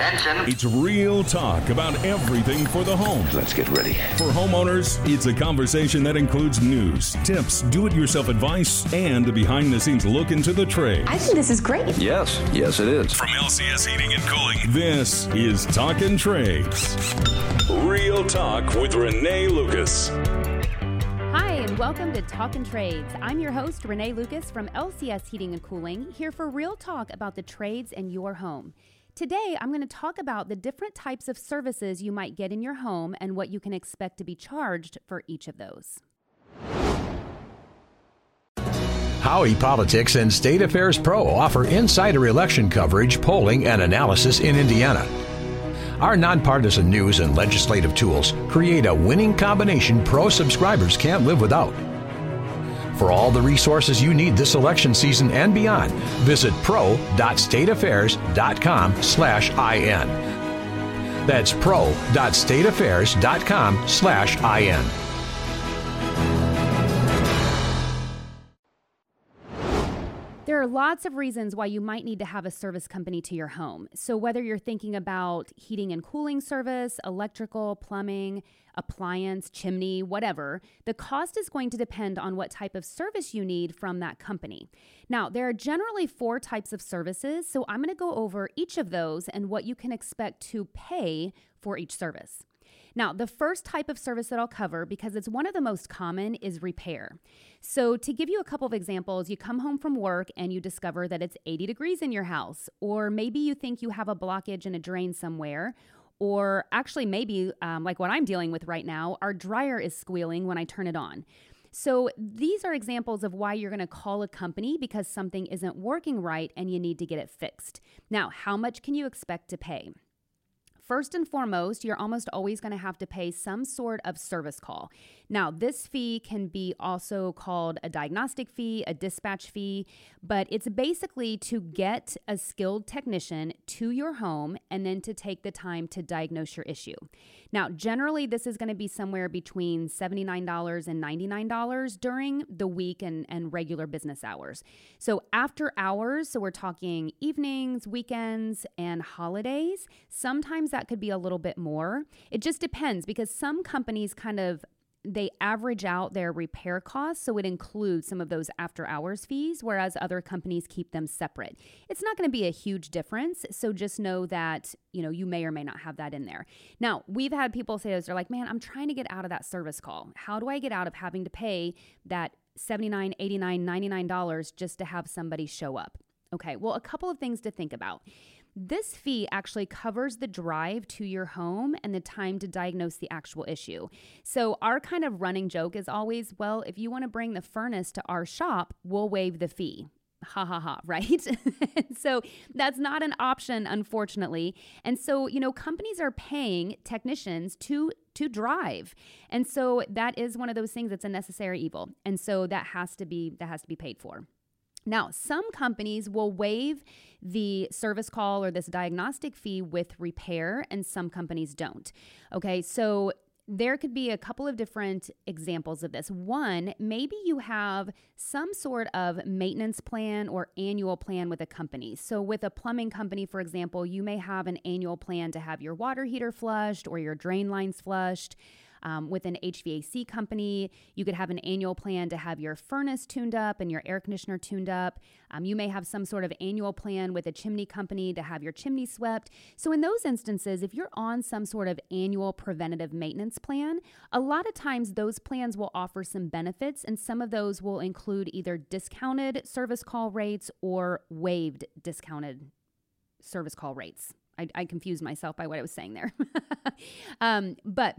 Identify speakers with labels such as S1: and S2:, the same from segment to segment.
S1: Attention.
S2: It's real talk about everything for the home.
S3: Let's get ready.
S2: For homeowners, it's a conversation that includes news, tips, do it yourself advice, and a behind the scenes look into the trade.
S4: I think this is great.
S3: Yes, yes, it is.
S2: From LCS Heating and Cooling, this is Talking Trades. Real talk with Renee Lucas.
S5: Hi, and welcome to Talkin' Trades. I'm your host, Renee Lucas from LCS Heating and Cooling, here for real talk about the trades in your home. Today, I'm going to talk about the different types of services you might get in your home and what you can expect to be charged for each of those.
S6: Howey Politics and State Affairs Pro offer insider election coverage, polling, and analysis in Indiana. Our nonpartisan news and legislative tools create a winning combination pro subscribers can't live without. For all the resources you need this election season and beyond, visit pro.stateaffairs.com slash IN. That's pro.stateaffairs.com slash IN.
S5: There are lots of reasons why you might need to have a service company to your home. So, whether you're thinking about heating and cooling service, electrical, plumbing, appliance, chimney, whatever, the cost is going to depend on what type of service you need from that company. Now, there are generally four types of services, so I'm going to go over each of those and what you can expect to pay for each service. Now, the first type of service that I'll cover, because it's one of the most common, is repair. So, to give you a couple of examples, you come home from work and you discover that it's 80 degrees in your house, or maybe you think you have a blockage in a drain somewhere. Or actually, maybe um, like what I'm dealing with right now, our dryer is squealing when I turn it on. So, these are examples of why you're going to call a company because something isn't working right and you need to get it fixed. Now, how much can you expect to pay? First and foremost, you're almost always going to have to pay some sort of service call. Now, this fee can be also called a diagnostic fee, a dispatch fee, but it's basically to get a skilled technician to your home and then to take the time to diagnose your issue. Now, generally, this is going to be somewhere between $79 and $99 during the week and, and regular business hours. So, after hours, so we're talking evenings, weekends, and holidays, sometimes that could be a little bit more. It just depends because some companies kind of they average out their repair costs so it includes some of those after hours fees whereas other companies keep them separate. It's not going to be a huge difference so just know that you know you may or may not have that in there. Now we've had people say this they're like man i'm trying to get out of that service call. How do i get out of having to pay that 79 89 99 dollars just to have somebody show up? Okay well a couple of things to think about this fee actually covers the drive to your home and the time to diagnose the actual issue. So, our kind of running joke is always well, if you want to bring the furnace to our shop, we'll waive the fee. Ha ha ha, right? so that's not an option, unfortunately. And so, you know, companies are paying technicians to to drive. And so that is one of those things that's a necessary evil. And so that has to be that has to be paid for. Now, some companies will waive the service call or this diagnostic fee with repair, and some companies don't. Okay, so there could be a couple of different examples of this. One, maybe you have some sort of maintenance plan or annual plan with a company. So, with a plumbing company, for example, you may have an annual plan to have your water heater flushed or your drain lines flushed. Um, with an HVAC company, you could have an annual plan to have your furnace tuned up and your air conditioner tuned up. Um, you may have some sort of annual plan with a chimney company to have your chimney swept. So, in those instances, if you're on some sort of annual preventative maintenance plan, a lot of times those plans will offer some benefits, and some of those will include either discounted service call rates or waived discounted service call rates. I, I confused myself by what I was saying there. um, but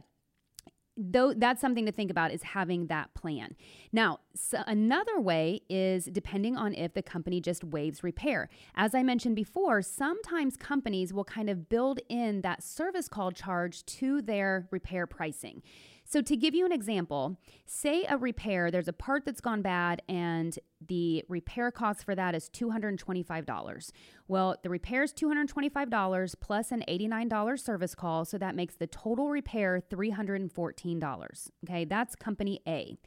S5: though that's something to think about is having that plan. Now, so another way is depending on if the company just waives repair. As I mentioned before, sometimes companies will kind of build in that service call charge to their repair pricing. So, to give you an example, say a repair, there's a part that's gone bad and the repair cost for that is $225. Well, the repair is $225 plus an $89 service call, so that makes the total repair $314. Okay, that's company A.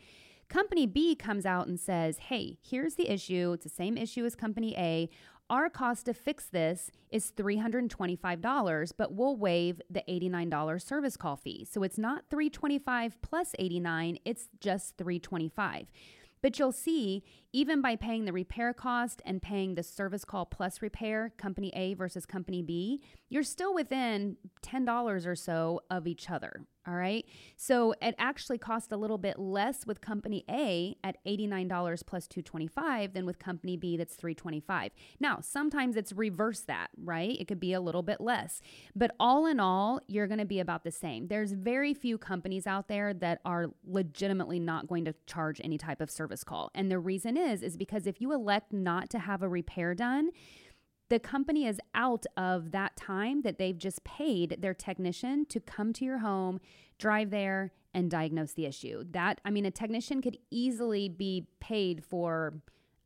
S5: Company B comes out and says, Hey, here's the issue. It's the same issue as Company A. Our cost to fix this is $325, but we'll waive the $89 service call fee. So it's not 325 plus 89, it's just 325. But you'll see, even by paying the repair cost and paying the service call plus repair, company A versus company B, you're still within $10 or so of each other. All right. So it actually costs a little bit less with company A at $89 plus 225 than with company B that's 325. Now, sometimes it's reverse that, right? It could be a little bit less. But all in all, you're going to be about the same. There's very few companies out there that are legitimately not going to charge any type of service call. And the reason is is is because if you elect not to have a repair done, the company is out of that time that they've just paid their technician to come to your home, drive there, and diagnose the issue. That, I mean, a technician could easily be paid for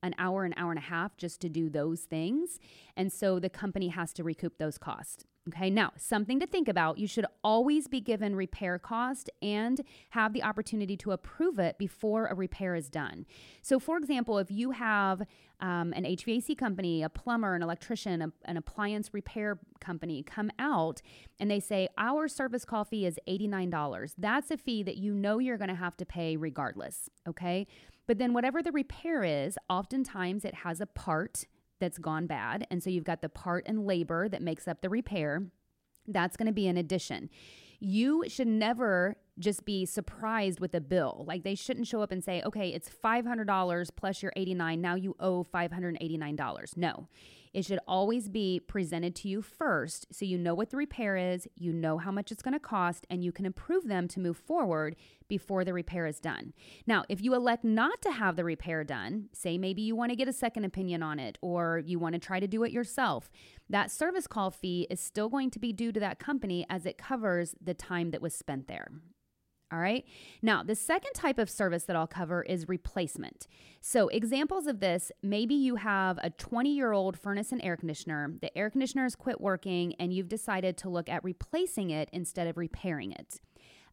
S5: an hour, an hour and a half just to do those things. And so the company has to recoup those costs. Okay, now something to think about. You should always be given repair cost and have the opportunity to approve it before a repair is done. So, for example, if you have um, an HVAC company, a plumber, an electrician, a, an appliance repair company come out and they say, Our service call fee is $89, that's a fee that you know you're to have to pay regardless. Okay, but then whatever the repair is, oftentimes it has a part that's gone bad. And so you've got the part and labor that makes up the repair. That's going to be an addition. You should never just be surprised with a bill. Like they shouldn't show up and say, okay, it's $500 plus your 89. Now you owe $589. No. It should always be presented to you first so you know what the repair is, you know how much it's going to cost, and you can approve them to move forward before the repair is done. Now, if you elect not to have the repair done, say maybe you want to get a second opinion on it or you want to try to do it yourself, that service call fee is still going to be due to that company as it covers the time that was spent there. All right. Now, the second type of service that I'll cover is replacement. So, examples of this maybe you have a 20 year old furnace and air conditioner. The air conditioner has quit working and you've decided to look at replacing it instead of repairing it.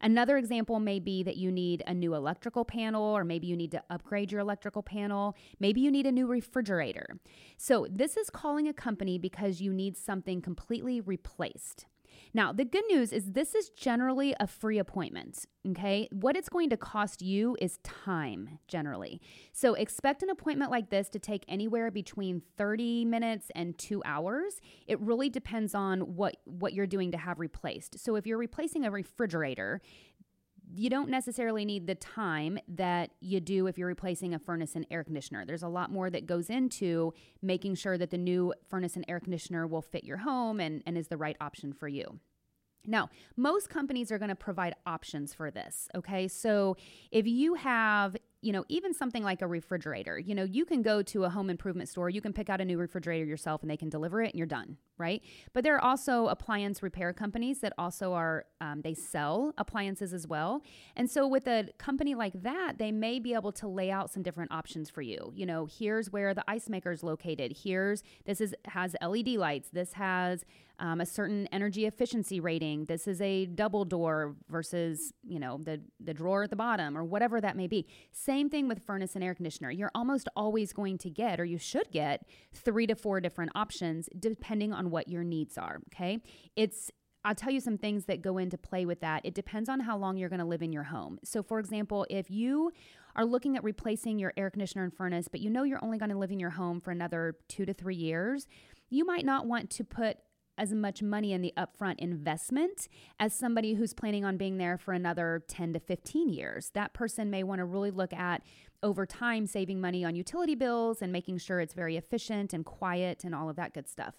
S5: Another example may be that you need a new electrical panel, or maybe you need to upgrade your electrical panel. Maybe you need a new refrigerator. So, this is calling a company because you need something completely replaced. Now, the good news is this is generally a free appointment. Okay. What it's going to cost you is time generally. So expect an appointment like this to take anywhere between 30 minutes and two hours. It really depends on what, what you're doing to have replaced. So if you're replacing a refrigerator, you don't necessarily need the time that you do if you're replacing a furnace and air conditioner. There's a lot more that goes into making sure that the new furnace and air conditioner will fit your home and, and is the right option for you. Now, most companies are going to provide options for this. Okay. So if you have you know, even something like a refrigerator, you know, you can go to a home improvement store, you can pick out a new refrigerator yourself and they can deliver it and you're done, right? But there are also appliance repair companies that also are, um, they sell appliances as well. And so with a company like that, they may be able to lay out some different options for you. You know, here's where the ice maker is located. Here's, this is, has LED lights. This has um, a certain energy efficiency rating. This is a double door versus, you know, the, the drawer at the bottom or whatever that may be. Same thing with furnace and air conditioner. You're almost always going to get, or you should get, three to four different options depending on what your needs are. Okay. It's I'll tell you some things that go into play with that. It depends on how long you're going to live in your home. So, for example, if you are looking at replacing your air conditioner and furnace, but you know you're only going to live in your home for another two to three years, you might not want to put as much money in the upfront investment as somebody who's planning on being there for another 10 to 15 years. That person may want to really look at over time saving money on utility bills and making sure it's very efficient and quiet and all of that good stuff.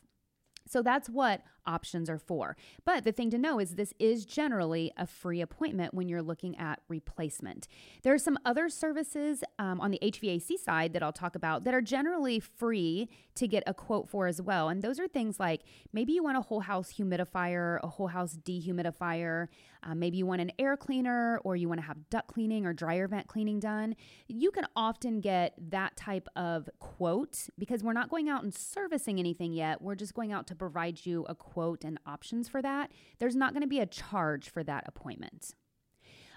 S5: So that's what options are for. But the thing to know is this is generally a free appointment when you're looking at replacement. There are some other services um, on the HVAC side that I'll talk about that are generally free to get a quote for as well. And those are things like maybe you want a whole house humidifier, a whole house dehumidifier, uh, maybe you want an air cleaner or you want to have duct cleaning or dryer vent cleaning done. You can often get that type of quote because we're not going out and servicing anything yet. We're just going out to provide you a quote and options for that. There's not going to be a charge for that appointment.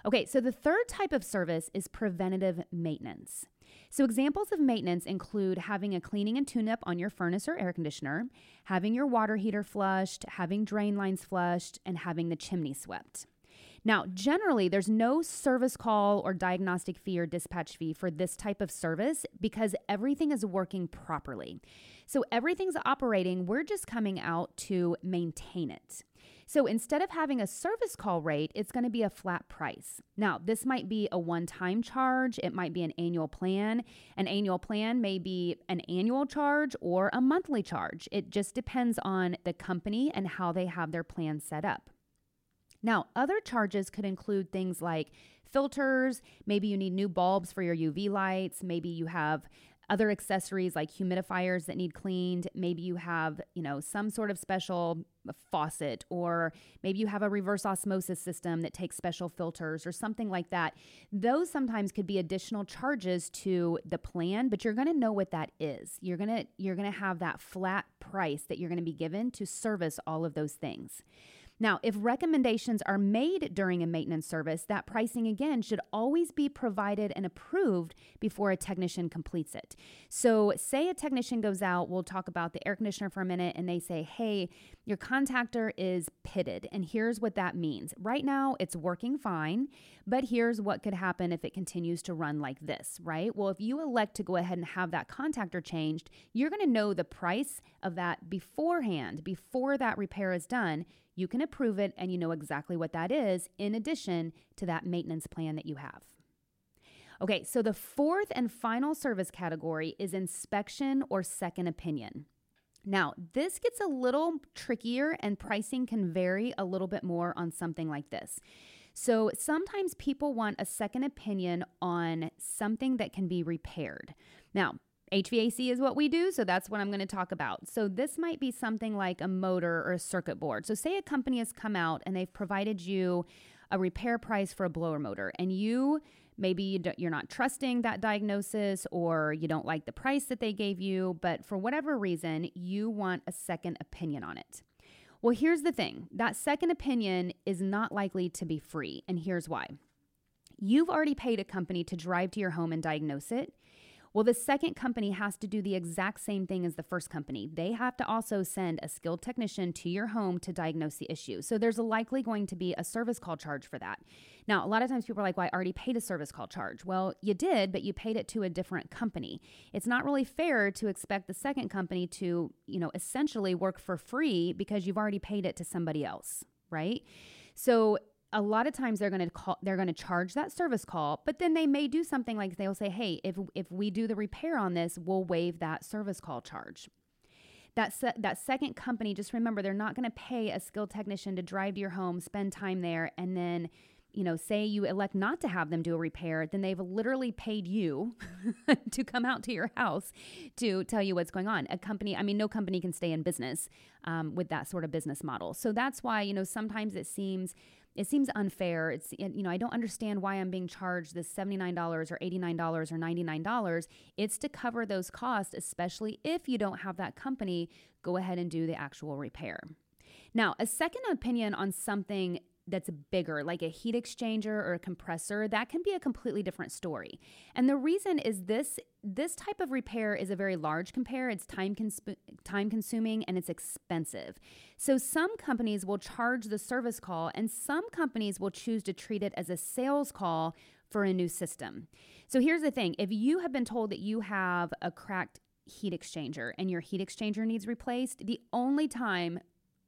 S5: Okay, so the third type of service is preventative maintenance. So, examples of maintenance include having a cleaning and tune up on your furnace or air conditioner, having your water heater flushed, having drain lines flushed, and having the chimney swept. Now, generally, there's no service call or diagnostic fee or dispatch fee for this type of service because everything is working properly. So, everything's operating, we're just coming out to maintain it. So instead of having a service call rate, it's going to be a flat price. Now, this might be a one time charge, it might be an annual plan. An annual plan may be an annual charge or a monthly charge. It just depends on the company and how they have their plan set up. Now, other charges could include things like filters, maybe you need new bulbs for your UV lights, maybe you have other accessories like humidifiers that need cleaned. Maybe you have, you know, some sort of special faucet, or maybe you have a reverse osmosis system that takes special filters or something like that. Those sometimes could be additional charges to the plan, but you're going to know what that is. You're going to you're going to have that flat price that you're going to be given to service all of those things. Now, if recommendations are made during a maintenance service, that pricing again should always be provided and approved before a technician completes it. So, say a technician goes out, we'll talk about the air conditioner for a minute, and they say, Hey, your contactor is pitted, and here's what that means. Right now, it's working fine, but here's what could happen if it continues to run like this, right? Well, if you elect to go ahead and have that contactor changed, you're going to know the price of that beforehand, before that repair is done you can approve it and you know exactly what that is, in addition to that maintenance plan that you have. Okay, so the fourth and final service category is inspection or second opinion. Now, this gets a little trickier and pricing can vary a little bit more on something like this. So, sometimes people want a second opinion on something that can be repaired. Now, HVAC is what we do, so that's what I'm going to talk about. So, this might be something like a motor or a circuit board. So, say a company has come out and they've provided you a repair price for a blower motor, and you maybe you're not trusting that diagnosis or you don't like the price that they gave you, but for whatever reason, you want a second opinion on it. Well, here's the thing that second opinion is not likely to be free, and here's why. You've already paid a company to drive to your home and diagnose it. Well, the second company has to do the exact same thing as the first company. They have to also send a skilled technician to your home to diagnose the issue. So there's likely going to be a service call charge for that. Now, a lot of times people are like, well, I already paid a service call charge. Well, you did, but you paid it to a different company. It's not really fair to expect the second company to, you know, essentially work for free because you've already paid it to somebody else, right? So a lot of times they're going to call they're going to charge that service call but then they may do something like they'll say hey if if we do the repair on this we'll waive that service call charge. That se- that second company just remember they're not going to pay a skilled technician to drive to your home spend time there and then you know say you elect not to have them do a repair then they've literally paid you to come out to your house to tell you what's going on a company i mean no company can stay in business um, with that sort of business model so that's why you know sometimes it seems it seems unfair. It's you know I don't understand why I'm being charged this seventy nine dollars or eighty nine dollars or ninety nine dollars. It's to cover those costs, especially if you don't have that company go ahead and do the actual repair. Now, a second opinion on something that's bigger, like a heat exchanger or a compressor, that can be a completely different story. And the reason is this this type of repair is a very large compare. It's time consp- time consuming and it's expensive. So some companies will charge the service call and some companies will choose to treat it as a sales call for a new system. So here's the thing, if you have been told that you have a cracked heat exchanger and your heat exchanger needs replaced, the only time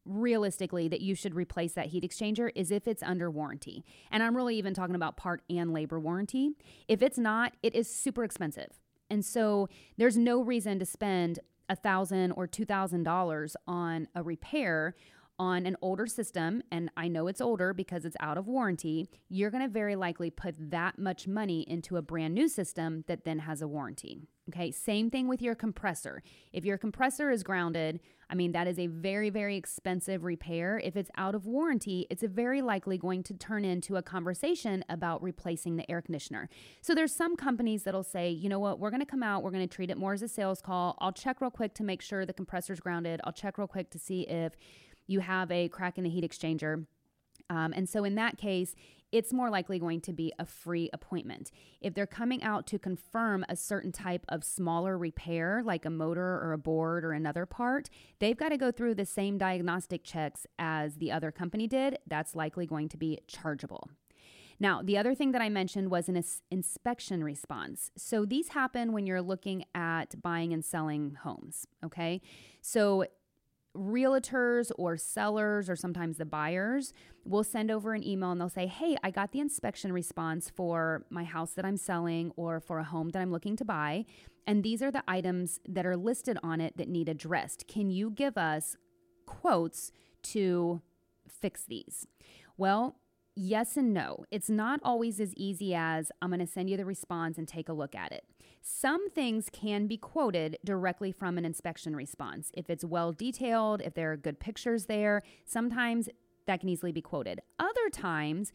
S5: realistically that you should replace that heat exchanger is if it's under warranty. And I'm really even talking about part and labor warranty. If it's not, it is super expensive. And so there's no reason to spend a thousand or two thousand dollars on a repair on an older system, and I know it's older because it's out of warranty, you're going to very likely put that much money into a brand new system that then has a warranty. Okay, same thing with your compressor. If your compressor is grounded, I mean, that is a very, very expensive repair. If it's out of warranty, it's very likely going to turn into a conversation about replacing the air conditioner. So there's some companies that'll say, you know what, we're to come out, we're to treat it more as a sales call. I'll check real quick to make sure the compressor's grounded. I'll check real quick to see if you have a crack in the heat exchanger. Um, and so in that case, it's more likely going to be a free appointment. If they're coming out to confirm a certain type of smaller repair, like a motor or a board or another part, they've got to go through the same diagnostic checks as the other company did. That's likely going to be chargeable. Now, the other thing that I mentioned was an inspection response. So these happen when you're looking at buying and selling homes, okay? So realtors or sellers or sometimes the buyers will send over an email and they'll say, Hey, I got the inspection response for my house that I'm selling or for a home that I'm looking to buy. And these are the items that are listed on it that need addressed. Can you give us quotes to fix these? Well, yes and no. It's not always as easy as I'm going to send you the response and take a look at it. Some things can be quoted directly from an inspection response. If it's well detailed, if there are good pictures there, sometimes that can easily be quoted. Other times,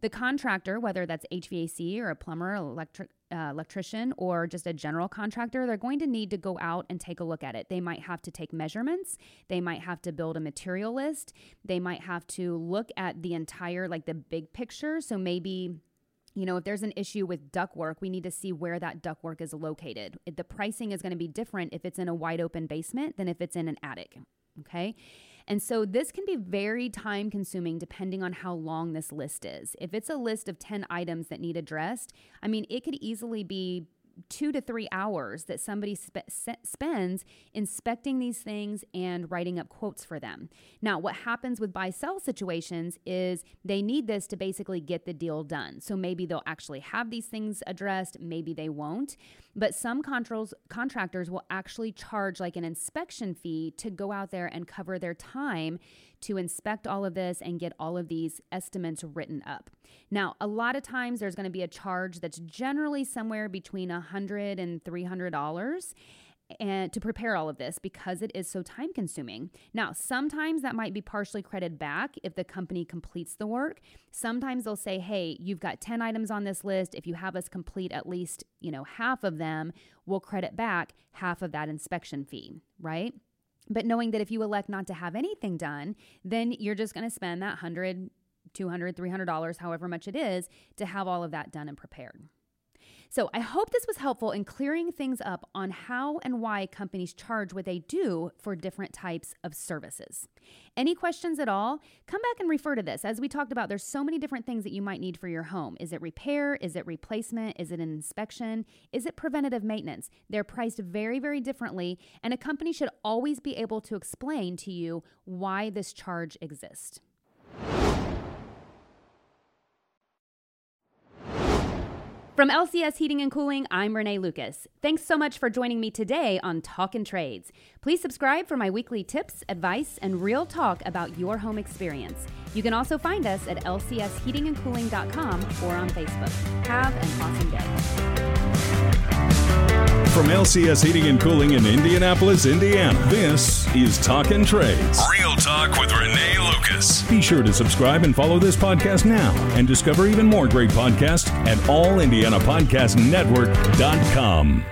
S5: the contractor, whether that's HVAC or a plumber, electric, uh, electrician, or just a general contractor, they're going to need to go out and take a look at it. They might have to take measurements. They might have to build a material list. They might have to look at the entire, like the big picture. So maybe you know, if there's an issue with ductwork, we need to see where that ductwork is located. The pricing is going to be different if it's in a wide open basement than if it's in an attic. Okay. And so this can be very time consuming depending on how long this list is. If it's a list of 10 items that need addressed, I mean, it could easily be two to three hours that somebody spe- spends inspecting these things and writing up quotes for them. Now, what happens with buy sell situations is they need this to basically get the deal done. So maybe they'll actually have these things addressed, maybe they won't. But some controls, contractors will actually charge like an inspection fee to go out there and cover their time to inspect all of this and get all of these estimates written up. Now, a lot of times there's going to be a charge that's generally somewhere between $100 and $300 and to prepare all of this because it is so time consuming. Now, sometimes that might be partially credited back if the company completes the work. Sometimes they'll say, "Hey, you've got 10 items on this list. If you have us complete at least, you know, half of them, we'll credit back half of that inspection fee," right? But knowing that if you elect not to have anything done, then you're just going to spend that 100, 200, 300 dollars, however much it is, to have all of that done and prepared. So I hope this was helpful in clearing things up on how and why companies charge what they do for different types of services. Any questions at all? Come back and refer to this. As we talked about, there's so many different things that you might need for your home. Is it repair? Is it replacement? Is it an inspection? Is it preventative maintenance? They're priced very, very differently, and a company should always be able to explain to you why this charge exists. From LCS Heating and Cooling, I'm Renee Lucas. Thanks so much for joining me today on Talkin' Trades. Please subscribe for my weekly tips, advice, and real talk about your home experience. You can also find us at lcsheatingandcooling.com or on Facebook. Have an awesome
S2: day. From LCS Heating and Cooling in Indianapolis, Indiana, this is Talkin' Trades. Real talk with Renee Lucas. Be sure to subscribe and follow this podcast now and discover even more great podcasts at allindianapodcastnetwork.com.